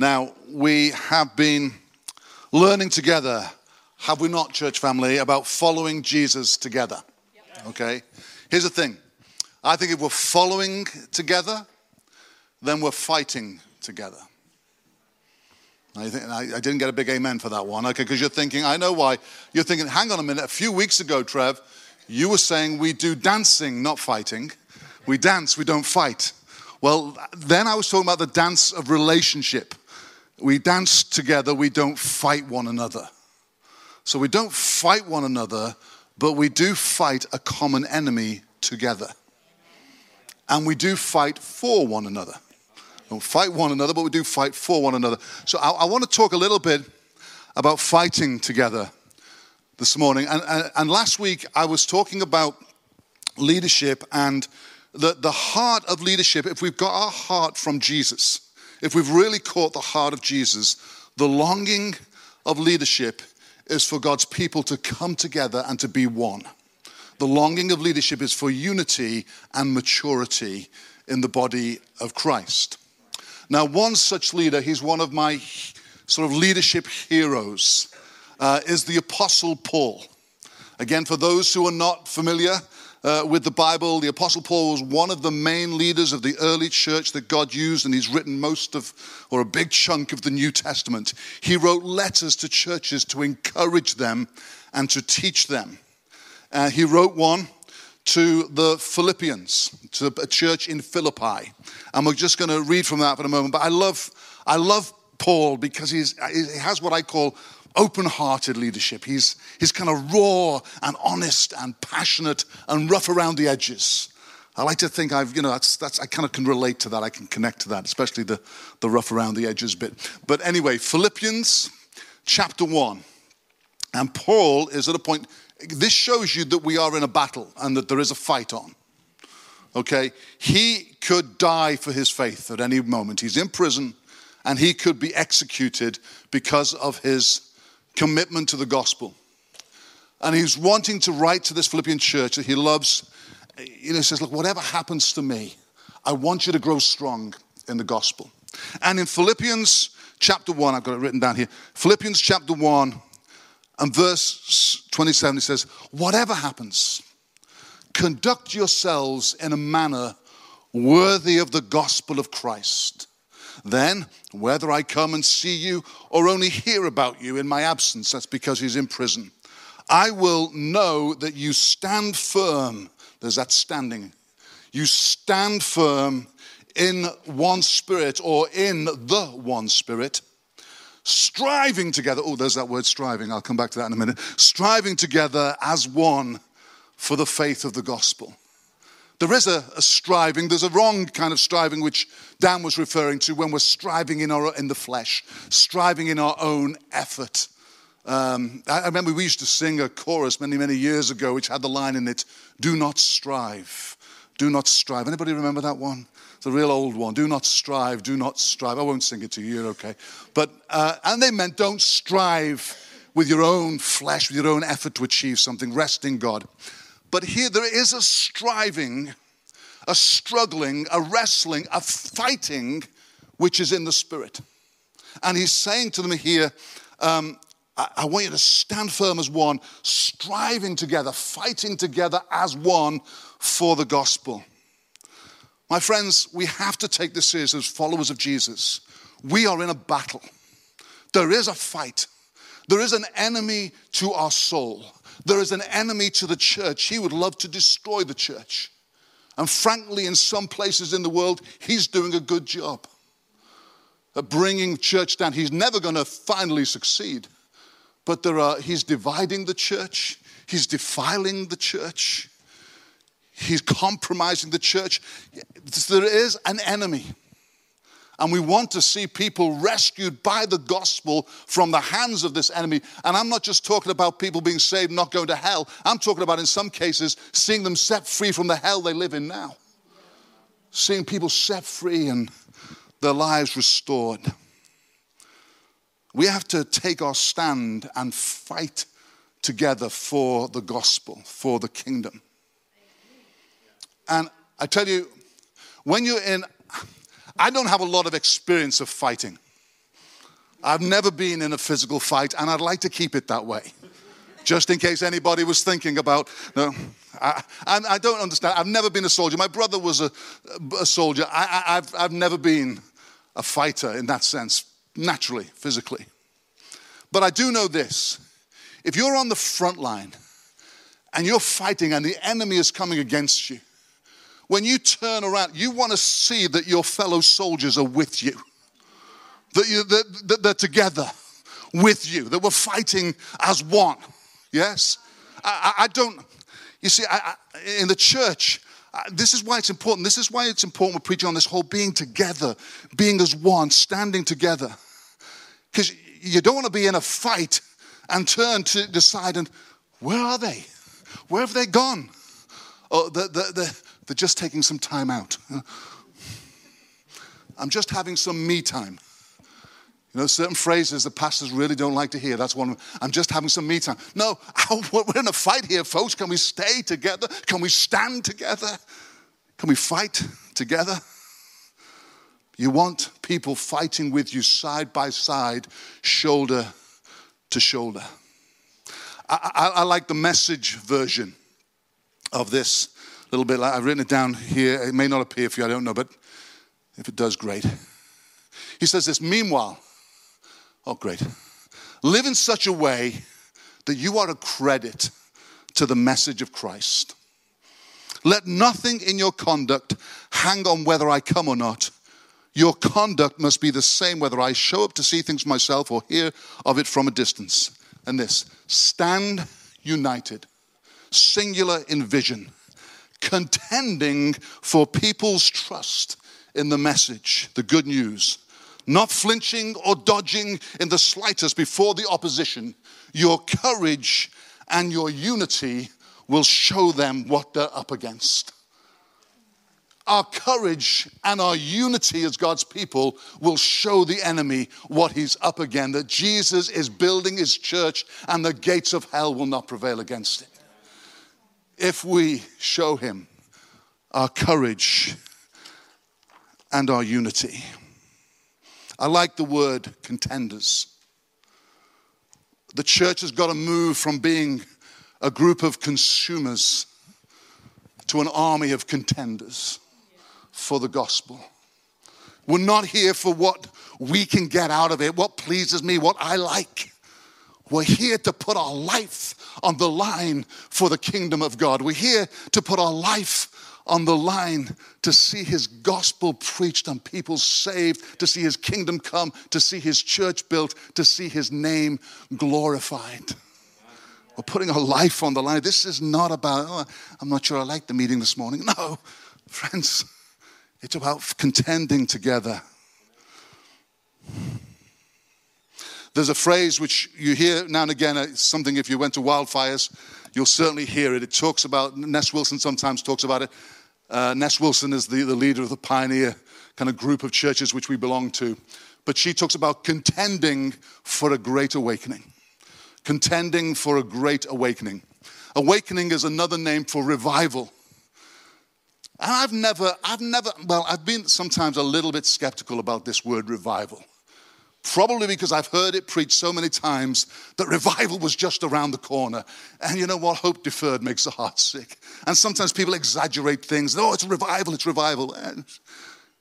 Now, we have been learning together, have we not, church family, about following Jesus together. Okay? Here's the thing I think if we're following together, then we're fighting together. I, think, I, I didn't get a big amen for that one, okay? Because you're thinking, I know why. You're thinking, hang on a minute, a few weeks ago, Trev, you were saying we do dancing, not fighting. We dance, we don't fight. Well, then I was talking about the dance of relationship. We dance together, we don't fight one another. So we don't fight one another, but we do fight a common enemy together. And we do fight for one another. We don't fight one another, but we do fight for one another. So I, I want to talk a little bit about fighting together this morning. And, and, and last week I was talking about leadership and the, the heart of leadership. If we've got our heart from Jesus, if we've really caught the heart of Jesus, the longing of leadership is for God's people to come together and to be one. The longing of leadership is for unity and maturity in the body of Christ. Now, one such leader, he's one of my sort of leadership heroes, uh, is the Apostle Paul. Again, for those who are not familiar, uh, with the Bible. The Apostle Paul was one of the main leaders of the early church that God used, and he's written most of, or a big chunk of the New Testament. He wrote letters to churches to encourage them and to teach them. Uh, he wrote one to the Philippians, to a church in Philippi. And we're just going to read from that for a moment. But I love, I love Paul because he's, he has what I call open hearted leadership. He's, he's kind of raw and honest and passionate and rough around the edges. I like to think I've, you know, that's, that's, I kind of can relate to that. I can connect to that, especially the, the rough around the edges bit. But anyway, Philippians chapter 1. And Paul is at a point, this shows you that we are in a battle and that there is a fight on. Okay? He could die for his faith at any moment. He's in prison and he could be executed because of his commitment to the gospel. And he's wanting to write to this Philippian church that he loves. You know, he says, Look, whatever happens to me, I want you to grow strong in the gospel. And in Philippians chapter 1, I've got it written down here Philippians chapter 1 and verse 27, he says, Whatever happens, conduct yourselves in a manner worthy of the gospel of Christ then, whether I come and see you or only hear about you in my absence, that's because he's in prison, I will know that you stand firm. There's that standing. You stand firm in one spirit or in the one spirit, striving together. Oh, there's that word striving. I'll come back to that in a minute. Striving together as one for the faith of the gospel. There is a, a, striving, there's a wrong kind of striving which Dan was referring to when we're striving in, our, in the flesh, striving in our own effort. Um, I, I remember we used to sing a chorus many, many years ago which had the line in it Do not strive, do not strive. Anybody remember that one? It's a real old one. Do not strive, do not strive. I won't sing it to you, you're okay. But, uh, and they meant don't strive with your own flesh, with your own effort to achieve something. Rest in God. But here there is a striving, a struggling, a wrestling, a fighting which is in the spirit. And he's saying to them here, um, I, want you to stand firm as one, striving together, fighting together as one for the gospel. My friends, we have to take this serious as followers of Jesus. We are in a battle. There is a fight. There is an enemy to our soul. There is an enemy to the church. He would love to destroy the church. And frankly, in some places in the world, he's doing a good job at bringing church down. He's never going to finally succeed. But there are, he's dividing the church, he's defiling the church, he's compromising the church. There is an enemy. And we want to see people rescued by the gospel from the hands of this enemy. And I'm not just talking about people being saved, not going to hell. I'm talking about, in some cases, seeing them set free from the hell they live in now. Seeing people set free and their lives restored. We have to take our stand and fight together for the gospel, for the kingdom. And I tell you, when you're in I don't have a lot of experience of fighting. I've never been in a physical fight, and I'd like to keep it that way. Just in case anybody was thinking about, no, I, I, I don't understand. I've never been a soldier. My brother was a, a soldier. I, have I've never been a fighter in that sense, naturally, physically. But I do know this if you're on the front line and you're fighting and the enemy is coming against you, when you turn around, you want to see that your fellow soldiers are with you, that, you, that, that they're together with you, that we're fighting as one. Yes? I, I, don't, you see, I, in the church, this is why it's important. This is why it's important we're preaching on this whole being together, being as one, standing together. Because you don't want to be in a fight and turn to decide and where are they? Where have they gone? Oh, they're, they're, they're just taking some time out. I'm just having some me time. You know, certain phrases the pastors really don't like to hear. That's one. I'm just having some me time. No, oh, we're in a fight here, folks. Can we stay together? Can we stand together? Can we fight together? You want people fighting with you side by side, shoulder to shoulder. I, I, I like the message version of this little bit. Like I've written it down here. It may not appear for you, I don't know, but if it does, great. He says this Meanwhile, oh, great. Live in such a way that you are a credit to the message of Christ. Let nothing in your conduct hang on whether I come or not. Your conduct must be the same whether I show up to see things myself or hear of it from a distance. And this stand united, singular in vision, contending for people's trust in the message, the good news, not flinching or dodging in the slightest before the opposition. Your courage and your unity will show them what they're up against our courage and our unity as God's people will show the enemy what he's up against, that Jesus is building his church and the gates of hell will not prevail against it. If we show him our courage and our unity. I like the word contenders. The church has got to move from being a group of consumers to an army of contenders for the gospel. We're not here for what we can get out of it, what pleases me, what I like. We're here to put our life on the line for the kingdom of God. We're here to put our life on the line to see his gospel preached and people saved, to see his kingdom come, to see his church built, to see his name glorified. We're putting our life on the line. This is not about, oh, I'm not sure I like the meeting this morning. No, friends. It's about contending together. There's a phrase which you hear now and again, it's something if you went to wildfires, you'll certainly hear it. It talks about, Ness Wilson sometimes talks about it. Uh, Ness Wilson is the, the leader of the pioneer kind of group of churches which we belong to. But she talks about contending for a great awakening. Contending for a great awakening. Awakening is another name for revival. And I've never, I've never, well, I've been sometimes a little bit skeptical about this word revival. Probably because I've heard it preached so many times that revival was just around the corner. And you know what? Hope deferred makes the heart sick. And sometimes people exaggerate things. Oh, it's revival, it's revival. And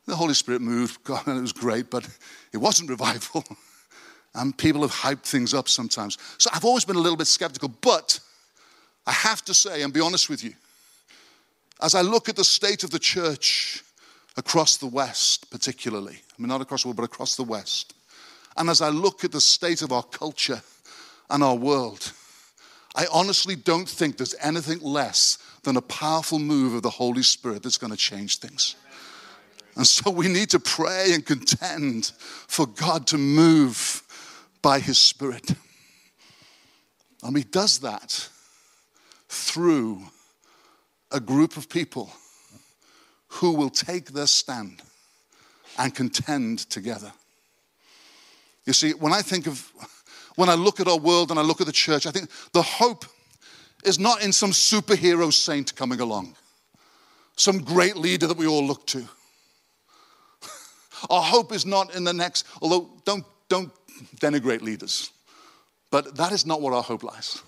the Holy Spirit moved, God, and it was great, but it wasn't revival. and people have hyped things up sometimes. So I've always been a little bit skeptical. But I have to say, and be honest with you, as I look at the state of the church across the West, particularly, I mean, not across the world, but across the West, and as I look at the state of our culture and our world, I honestly don't think there's anything less than a powerful move of the Holy Spirit that's going to change things. And so we need to pray and contend for God to move by His Spirit. And He does that through a group of people who will take their stand and contend together. You see, when I think of, when I look at our world and I look at the church, I think the hope is not in some superhero saint coming along, some great leader that we all look to. Our hope is not in the next, although don't, don't denigrate leaders, but that is not where our hope lies.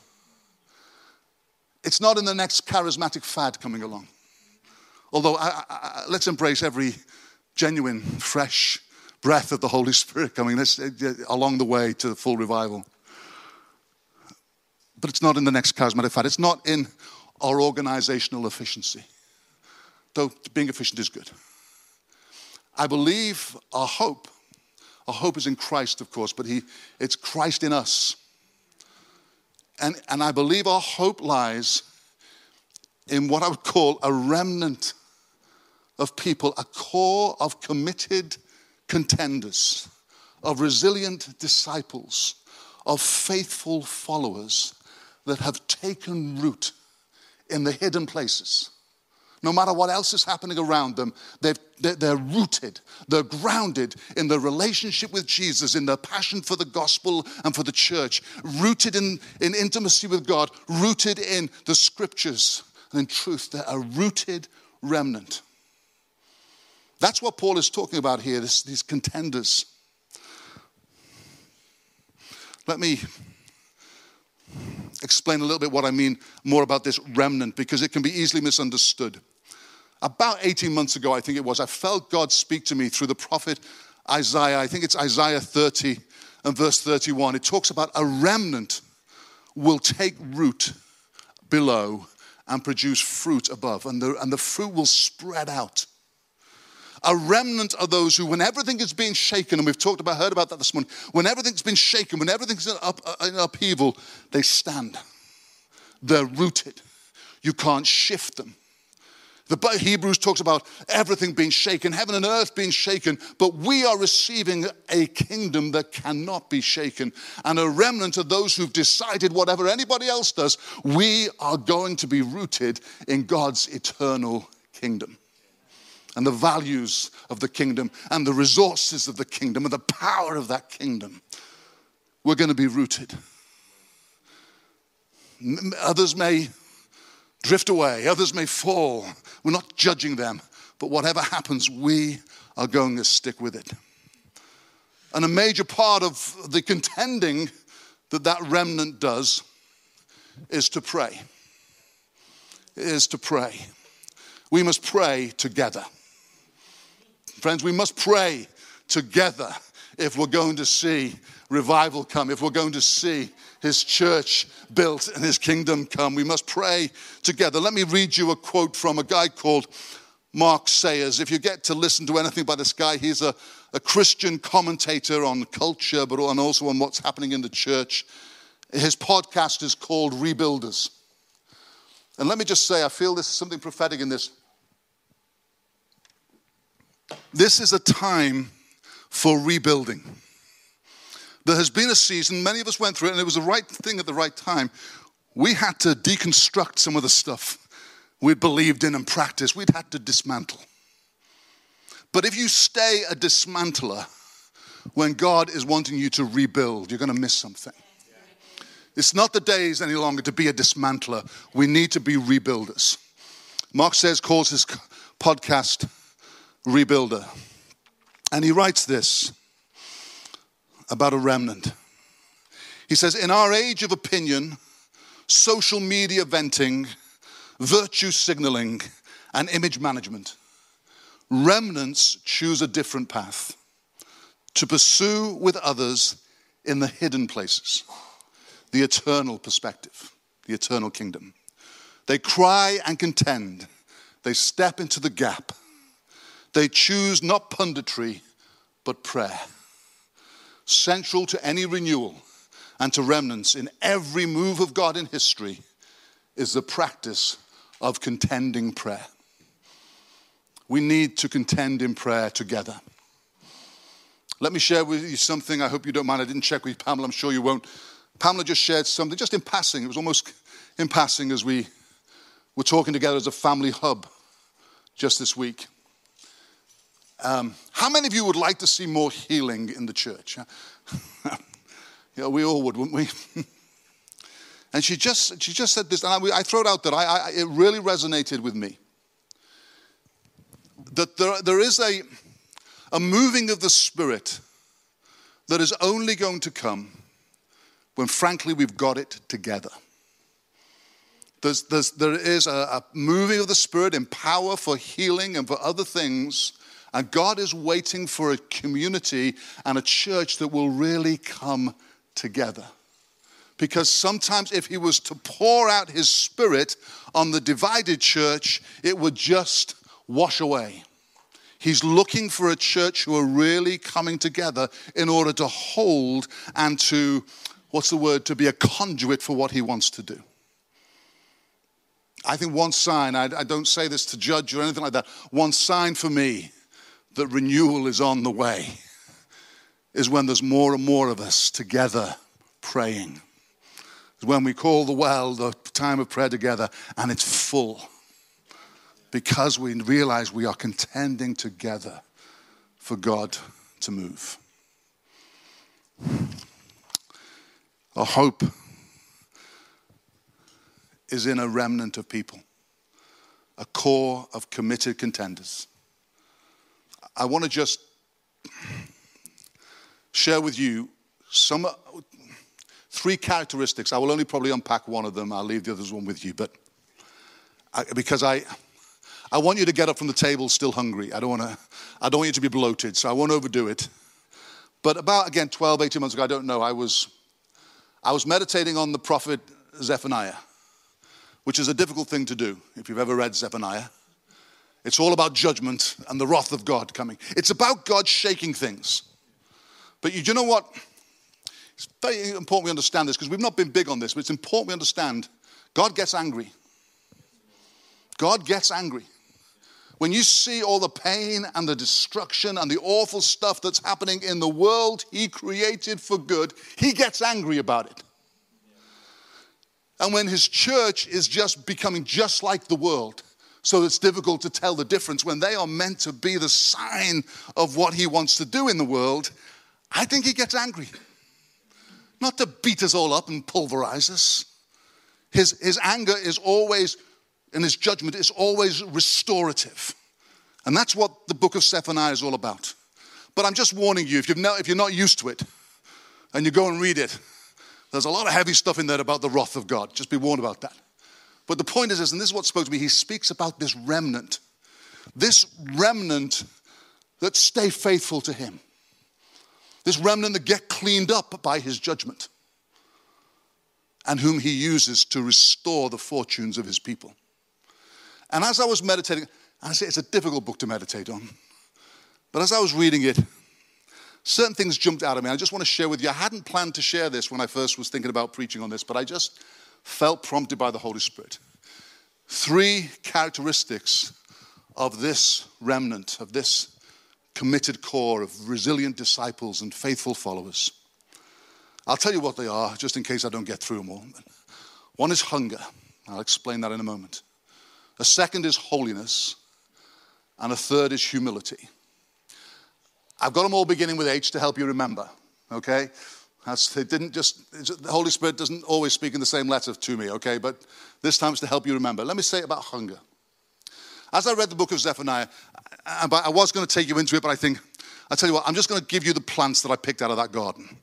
It's not in the next charismatic fad coming along. Although, I, I, let's embrace every genuine, fresh breath of the Holy Spirit coming let's, uh, along the way to the full revival. But it's not in the next charismatic fad. It's not in our organizational efficiency, though being efficient is good. I believe our hope, our hope is in Christ, of course, but he, it's Christ in us. And, and I believe our hope lies in what I would call a remnant of people, a core of committed contenders, of resilient disciples, of faithful followers that have taken root in the hidden places. No matter what else is happening around them, they are rooted, they're grounded in their relationship with Jesus, in their passion for the gospel and for the church, rooted in, in intimacy with God, rooted in the scriptures and in truth. They're a rooted remnant. That's what Paul is talking about here, this, these contenders. Let me explain a little bit what I mean more about this remnant because it can be easily misunderstood. About 18 months ago, I think it was, I felt God speak to me through the prophet Isaiah. I think it's Isaiah 30 and verse 31. It talks about a remnant will take root below and produce fruit above, and the, and the fruit will spread out. A remnant are those who, when everything is being shaken, and we've talked about, heard about that this morning, when everything's been shaken, when everything's in, up, uh, in upheaval, they stand. They're rooted. You can't shift them. The Hebrews talks about everything being shaken, heaven and earth being shaken, but we are receiving a kingdom that cannot be shaken. And a remnant of those who've decided whatever anybody else does, we are going to be rooted in God's eternal kingdom. And the values of the kingdom, and the resources of the kingdom, and the power of that kingdom. We're going to be rooted. Others may drift away, others may fall. We're not judging them, but whatever happens, we are going to stick with it. And a major part of the contending that that remnant does is to pray. Is to pray. We must pray together. Friends, we must pray together if we're going to see revival come, if we're going to see his church built and his kingdom come. We must pray together. Let me read you a quote from a guy called Mark Sayers. If you get to listen to anything by this guy, he's a, a Christian commentator on culture, but and also on what's happening in the church. His podcast is called Rebuilders. And let me just say, I feel there's something prophetic in this. This is a time for rebuilding. There has been a season, many of us went through it, and it was the right thing at the right time. We had to deconstruct some of the stuff we'd believed in and practiced, we'd had to dismantle. But if you stay a dismantler when God is wanting you to rebuild, you're going to miss something. It's not the days any longer to be a dismantler. We need to be rebuilders. Mark Sayers, calls his podcast Rebuilder. And he writes this about a remnant. He says, In our age of opinion, social media venting, virtue signaling, and image management, remnants choose a different path to pursue with others in the hidden places, the eternal perspective, the eternal kingdom. They cry and contend, they step into the gap, they choose not punditry, but prayer central to any renewal and to remnants in every move of God in history is the practice of contending prayer. We need to contend in prayer together. Let me share with you something. I hope you don't mind. I didn't check with Pamela. I'm sure you won't. Pamela just shared something, just in passing. It was almost in passing as we were talking together as a family hub just this week. Um, how many of you would like to see more healing in the church? yeah, we all would, wouldn't we? and she just, she just said this, and I, I throw it out that I, I, it really resonated with me. That there, there is a, a moving of the Spirit that is only going to come when, frankly, we've got it together. There's, there's, there is a, a moving of the Spirit in power for healing and for other things. And God is waiting for a community and a church that will really come together. Because sometimes, if He was to pour out His Spirit on the divided church, it would just wash away. He's looking for a church who are really coming together in order to hold and to, what's the word, to be a conduit for what he wants to do. I think one sign, I, I don't say this to judge or anything like that, one sign for me that renewal is on the way is when there's more and more of us together praying. When we call the well, the time of prayer together, and it's full because we realize we are contending together for God to move. Our hope is in a remnant of people, a core of committed contenders. I want to just share with you some three characteristics. I will only probably unpack one of them. I'll leave the others one with you, but I, because I I want you to get up from the table still hungry. I don't want to, I don't want you to be bloated, so I won't overdo it. But about, again, 12, 18 months ago, I don't know, I was, I was meditating on the prophet Zephaniah, which is a difficult thing to do if you've ever read Zephaniah. It's all about judgment and the wrath of God coming. It's about God shaking things. But you, you know what? It's very important we understand this because we've not been big on this, but it's important we understand God gets angry. God gets angry. When you see all the pain and the destruction and the awful stuff that's happening in the world He created for good, He gets angry about it. And when His church is just becoming just like the world, so it's difficult to tell the difference when they are meant to be the sign of what He wants to do in the world, I think He gets angry. Not to beat us all up and pulverize us. His, his anger is always and his judgment is always restorative. And that's what the book of Zephaniah is all about. But I'm just warning you, if, you've not, if you're not used to it and you go and read it, there's a lot of heavy stuff in there about the wrath of God. Just be warned about that. But the point is this, and this is what spoke to me, he speaks about this remnant. This remnant that stay faithful to him. This remnant that get cleaned up by his judgment. And whom he uses to restore the fortunes of his people. And as I was meditating, I say it's a difficult book to meditate on. But as I was reading it, certain things jumped out at me. I just want to share with you. I hadn't planned to share this when I first was thinking about preaching on this, but I just felt prompted by the Holy Spirit. Three characteristics of this remnant, of this committed core of resilient disciples and faithful followers. I'll tell you what they are, just in case I don't get through them all. One is hunger. I'll explain that in a moment. A second is holiness. And a third is humility. I've got them all beginning with H to help you remember, okay? That's, didn't just, the Holy Spirit doesn't always speak in the same letter to me, okay? But this time it's to help you remember. Let me say it about hunger. As I read the book of Zephaniah, I was going to take you into it, but I think, I'll tell you what, I'm just going to give you the plants that I picked out of that garden.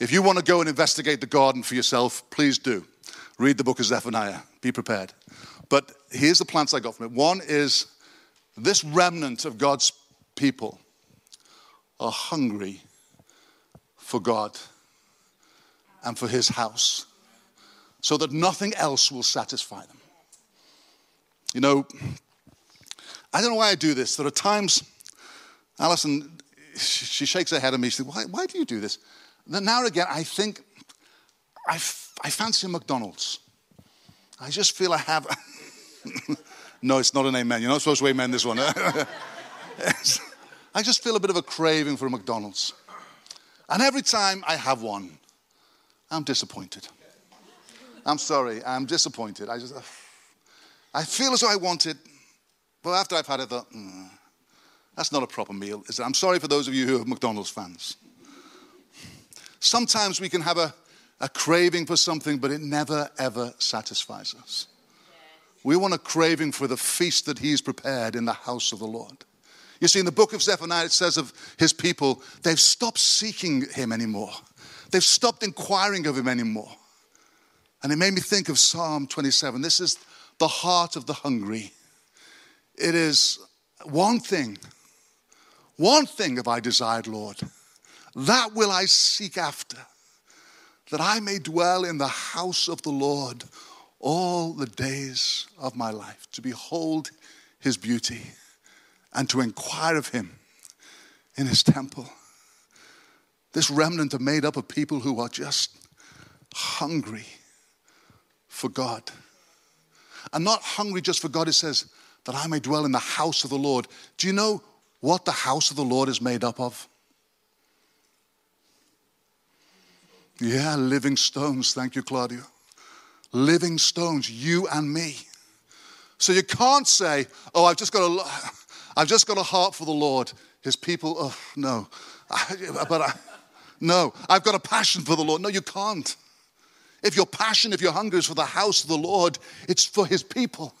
If you want to go and investigate the garden for yourself, please do. Read the book of Zephaniah. Be prepared. But here's the plants I got from it. One is this remnant of God's people are hungry for God and for His house so that nothing else will satisfy them. You know, I don't know why I do this. There are times, Alison, she shakes her head at me. She says, why, why do you do this? And then now and again, I think, I, I fancy a McDonald's. I just feel I have. no, it's not an amen. You're not supposed to amen this one. I just feel a bit of a craving for a McDonald's. And every time I have one, I'm disappointed. I'm sorry, I'm disappointed. I just, I feel as though I want it, but after I've had it, thought, mm, that's not a proper meal. Is it? I'm sorry for those of you who are McDonald's fans. Sometimes we can have a, a craving for something, but it never, ever satisfies us. We want a craving for the feast that He's prepared in the house of the Lord. You see, in the book of Zephaniah, it says of his people, they've stopped seeking him anymore. They've stopped inquiring of him anymore. And it made me think of Psalm 27. This is the heart of the hungry. It is one thing, one thing have I desired, Lord. That will I seek after, that I may dwell in the house of the Lord all the days of my life, to behold his beauty and to inquire of him in his temple. This remnant are made up of people who are just hungry for God. And not hungry just for God, it says, that I may dwell in the house of the Lord. Do you know what the house of the Lord is made up of? Yeah, living stones. Thank you, Claudio. Living stones, you and me. So you can't say, "Oh, I've just got a, I've just got a heart for the Lord." His people, oh no, but I, no, I've got a passion for the Lord. No, you can't. If your passion, if your hunger is for the house of the Lord, it's for His people.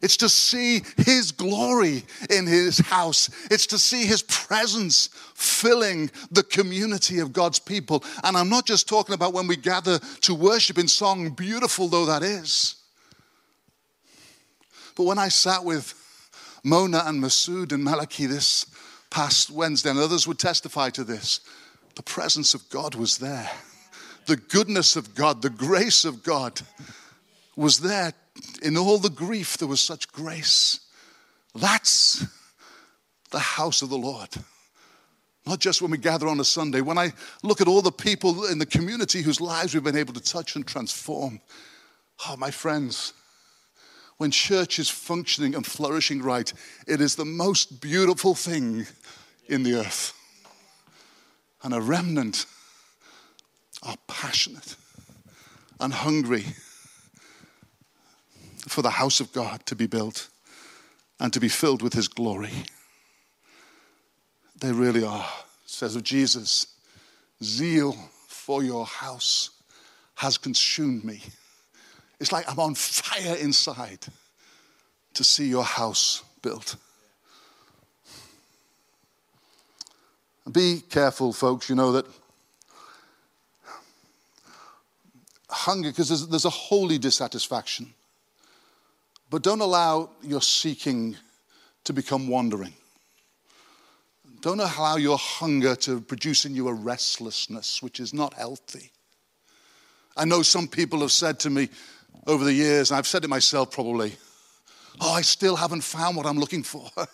It's to see His glory in His house. It's to see His presence filling the community of God's people. And I'm not just talking about when we gather to worship in song, beautiful though that is. But when I sat with Mona and Masood and Malachi this past Wednesday, and others would testify to this, the presence of God was there. The goodness of God, the grace of God was there in all the grief, there was such grace. That's the house of the Lord. Not just when we gather on a Sunday, when I look at all the people in the community whose lives we've been able to touch and transform. Oh, my friends, when church is functioning and flourishing right, it is the most beautiful thing in the earth. And a remnant are passionate and hungry for the house of God to be built and to be filled with his glory. They really are. Says of Jesus, zeal for your house has consumed me. It's like I'm on fire inside to see your house built. Be careful, folks, you know that hunger, because there's, there's a holy dissatisfaction but don't allow your seeking to become wandering. Don't allow your hunger to produce in you a restlessness, which is not healthy. I know some people have said to me over the years, and I've said it myself probably, Oh, I still haven't found what I'm looking for.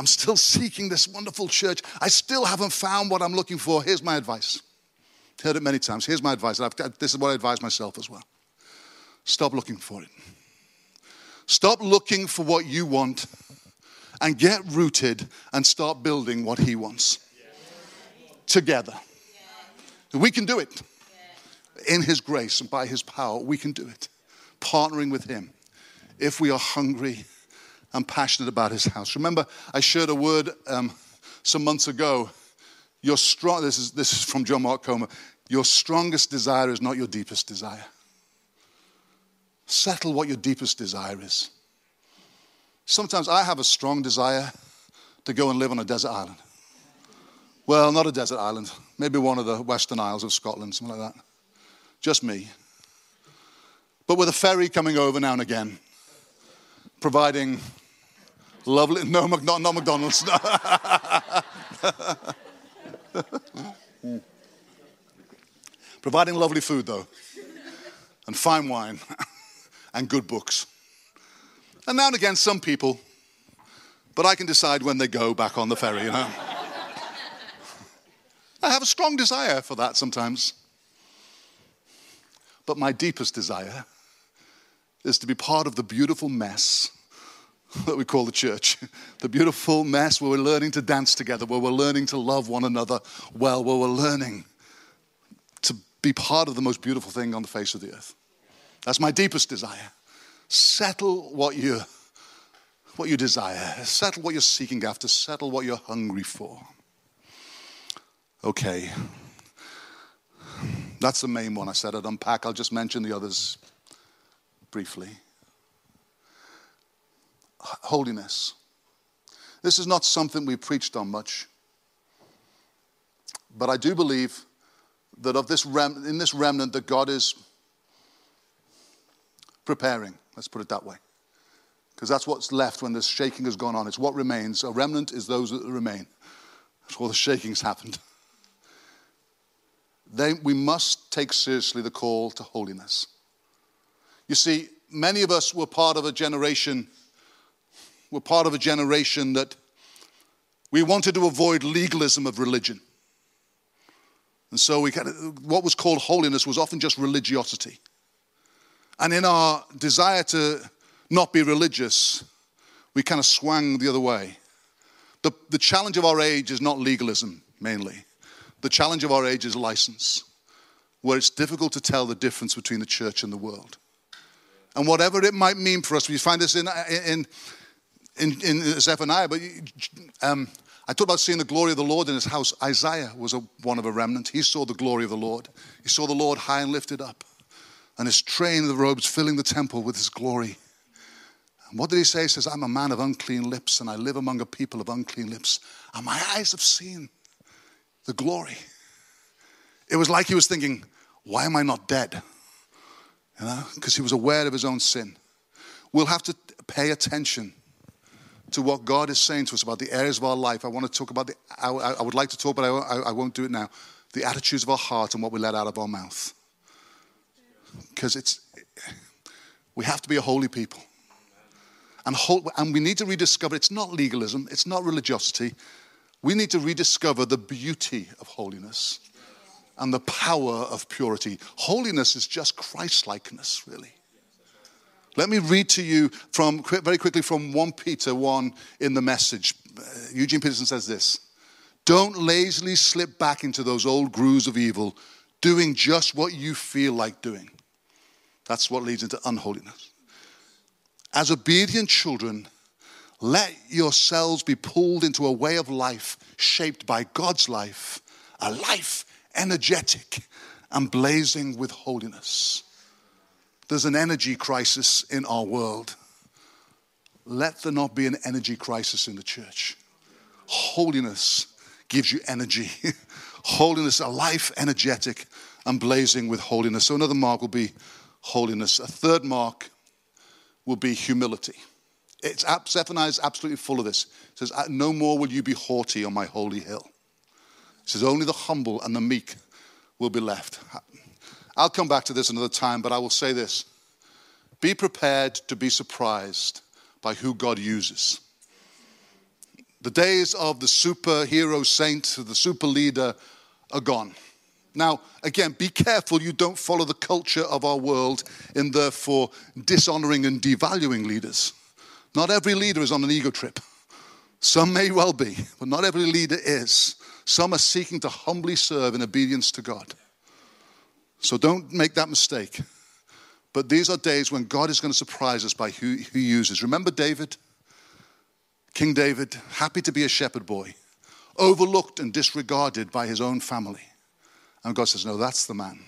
I'm still seeking this wonderful church. I still haven't found what I'm looking for. Here's my advice. Heard it many times. Here's my advice. this is what I advise myself as well. Stop looking for it. Stop looking for what you want and get rooted and start building what He wants together. We can do it in His grace and by His power. We can do it. Partnering with Him if we are hungry and passionate about His house. Remember, I shared a word um, some months ago. Your strong, this is, this is from John Mark Comer. Your strongest desire is not your deepest desire. Settle what your deepest desire is. Sometimes I have a strong desire to go and live on a desert island. Well, not a desert island, maybe one of the Western Isles of Scotland, something like that. Just me. But with a ferry coming over now and again, providing lovely, no, not, not McDonald's. providing lovely food, though, and fine wine and good books. And now and again, some people, but I can decide when they go back on the ferry, you know. I have a strong desire for that sometimes. But my deepest desire is to be part of the beautiful mess that we call the church. The beautiful mess where we're learning to dance together, where we're learning to love one another well, where we're learning to be part of the most beautiful thing on the face of the earth. That's my deepest desire. Settle what you, what you desire. Settle what you're seeking after. Settle what you're hungry for. Okay. That's the main one I said I'd unpack. I'll just mention the others briefly. Holiness. This is not something we preached on much. But I do believe that of this rem- in this remnant that God is preparing. Let's put it that way. Because that's what's left when this shaking has gone on. It's what remains. A remnant is those that remain. That's where the shaking's happened. They, we must take seriously the call to holiness. You see, many of us were part of a generation, were part of a generation that we wanted to avoid legalism of religion. And so we kind of, what was called holiness was often just religiosity. And in our desire to not be religious, we kind of swung the other way. The, the challenge of our age is not legalism mainly. The challenge of our age is license, where it's difficult to tell the difference between the church and the world. And whatever it might mean for us, we find this in, in, in, in Zephaniah, but um, I talked about seeing the glory of the Lord in his house. Isaiah was a, one of a remnant. He saw the glory of the Lord. He saw the Lord high and lifted up, and his train of robes filling the temple with his glory. And what did he say? He says, I'm a man of unclean lips, and I live among a people of unclean lips. And my eyes have seen the glory. It was like he was thinking, Why am I not dead? You know, because he was aware of his own sin. We'll have to pay attention to what God is saying to us about the areas of our life. I want to talk about the, I, I would like to talk, but I, I won't do it now. The attitudes of our heart and what we let out of our mouth. Because it's, we have to be a holy people. And, whole, and we need to rediscover it's not legalism, it's not religiosity. We need to rediscover the beauty of holiness and the power of purity. Holiness is just Christ likeness, really. Let me read to you from very quickly from 1 Peter 1 in the message. Uh, Eugene Peterson says this Don't lazily slip back into those old grooves of evil, doing just what you feel like doing. That's what leads into unholiness. As obedient children, let yourselves be pulled into a way of life shaped by God's life, a life energetic and blazing with holiness. There's an energy crisis in our world. Let there not be an energy crisis in the church. Holiness gives you energy. holiness, a life energetic and blazing with holiness. So another mark will be holiness. A third mark will be humility. It's, Zephaniah is absolutely full of this. It says, No more will you be haughty on my holy hill. It says, Only the humble and the meek will be left. I'll come back to this another time, but I will say this be prepared to be surprised by who God uses. The days of the superhero saint, the super leader, are gone. Now, again, be careful you don't follow the culture of our world in therefore dishonoring and devaluing leaders. Not every leader is on an ego trip. Some may well be, but not every leader is. Some are seeking to humbly serve in obedience to God. So don't make that mistake. But these are days when God is going to surprise us by who he uses. Remember David? King David, happy to be a shepherd boy, overlooked and disregarded by his own family. And God says, No, that's the man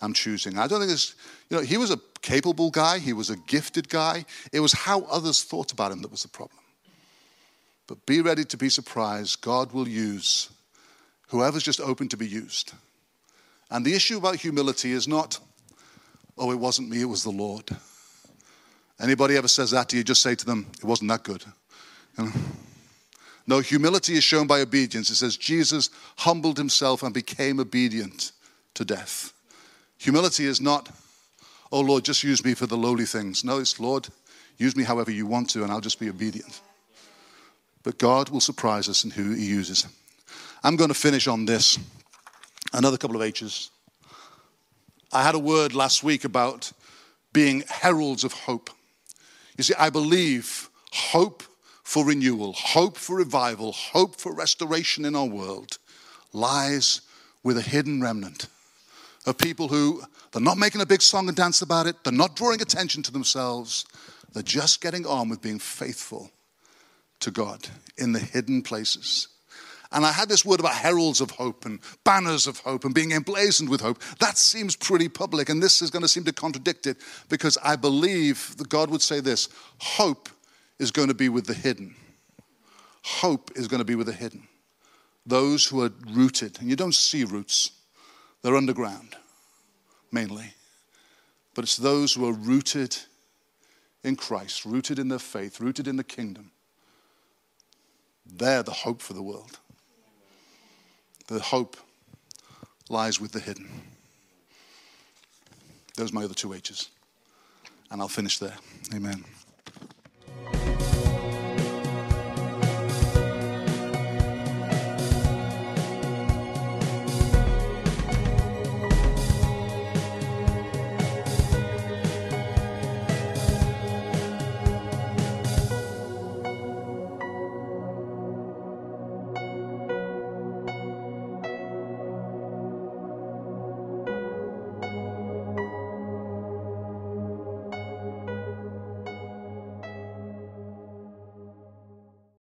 I'm choosing. I don't think it's, you know, he was a capable guy, he was a gifted guy. It was how others thought about him that was the problem. But be ready to be surprised. God will use whoever's just open to be used. And the issue about humility is not, oh, it wasn't me, it was the Lord. Anybody ever says that to you, just say to them, it wasn't that good. You know? No, humility is shown by obedience. It says Jesus humbled himself and became obedient to death. Humility is not, oh Lord, just use me for the lowly things. No, it's Lord, use me however you want to, and I'll just be obedient. But God will surprise us in who He uses. I'm going to finish on this. Another couple of H's. I had a word last week about being heralds of hope. You see, I believe hope for renewal, hope for revival, hope for restoration in our world lies with a hidden remnant of people who they're not making a big song and dance about it, they're not drawing attention to themselves, they're just getting on with being faithful to God in the hidden places. And I had this word about heralds of hope and banners of hope and being emblazoned with hope. That seems pretty public, and this is going to seem to contradict it because I believe that God would say this hope is going to be with the hidden. hope is going to be with the hidden. Those who are rooted, and you don't see roots, they're underground mainly. But it's those who are rooted in Christ, rooted in their faith, rooted in the kingdom. They're the hope for the world. The hope lies with the hidden. Those are my other two H's. And I'll finish there. Amen.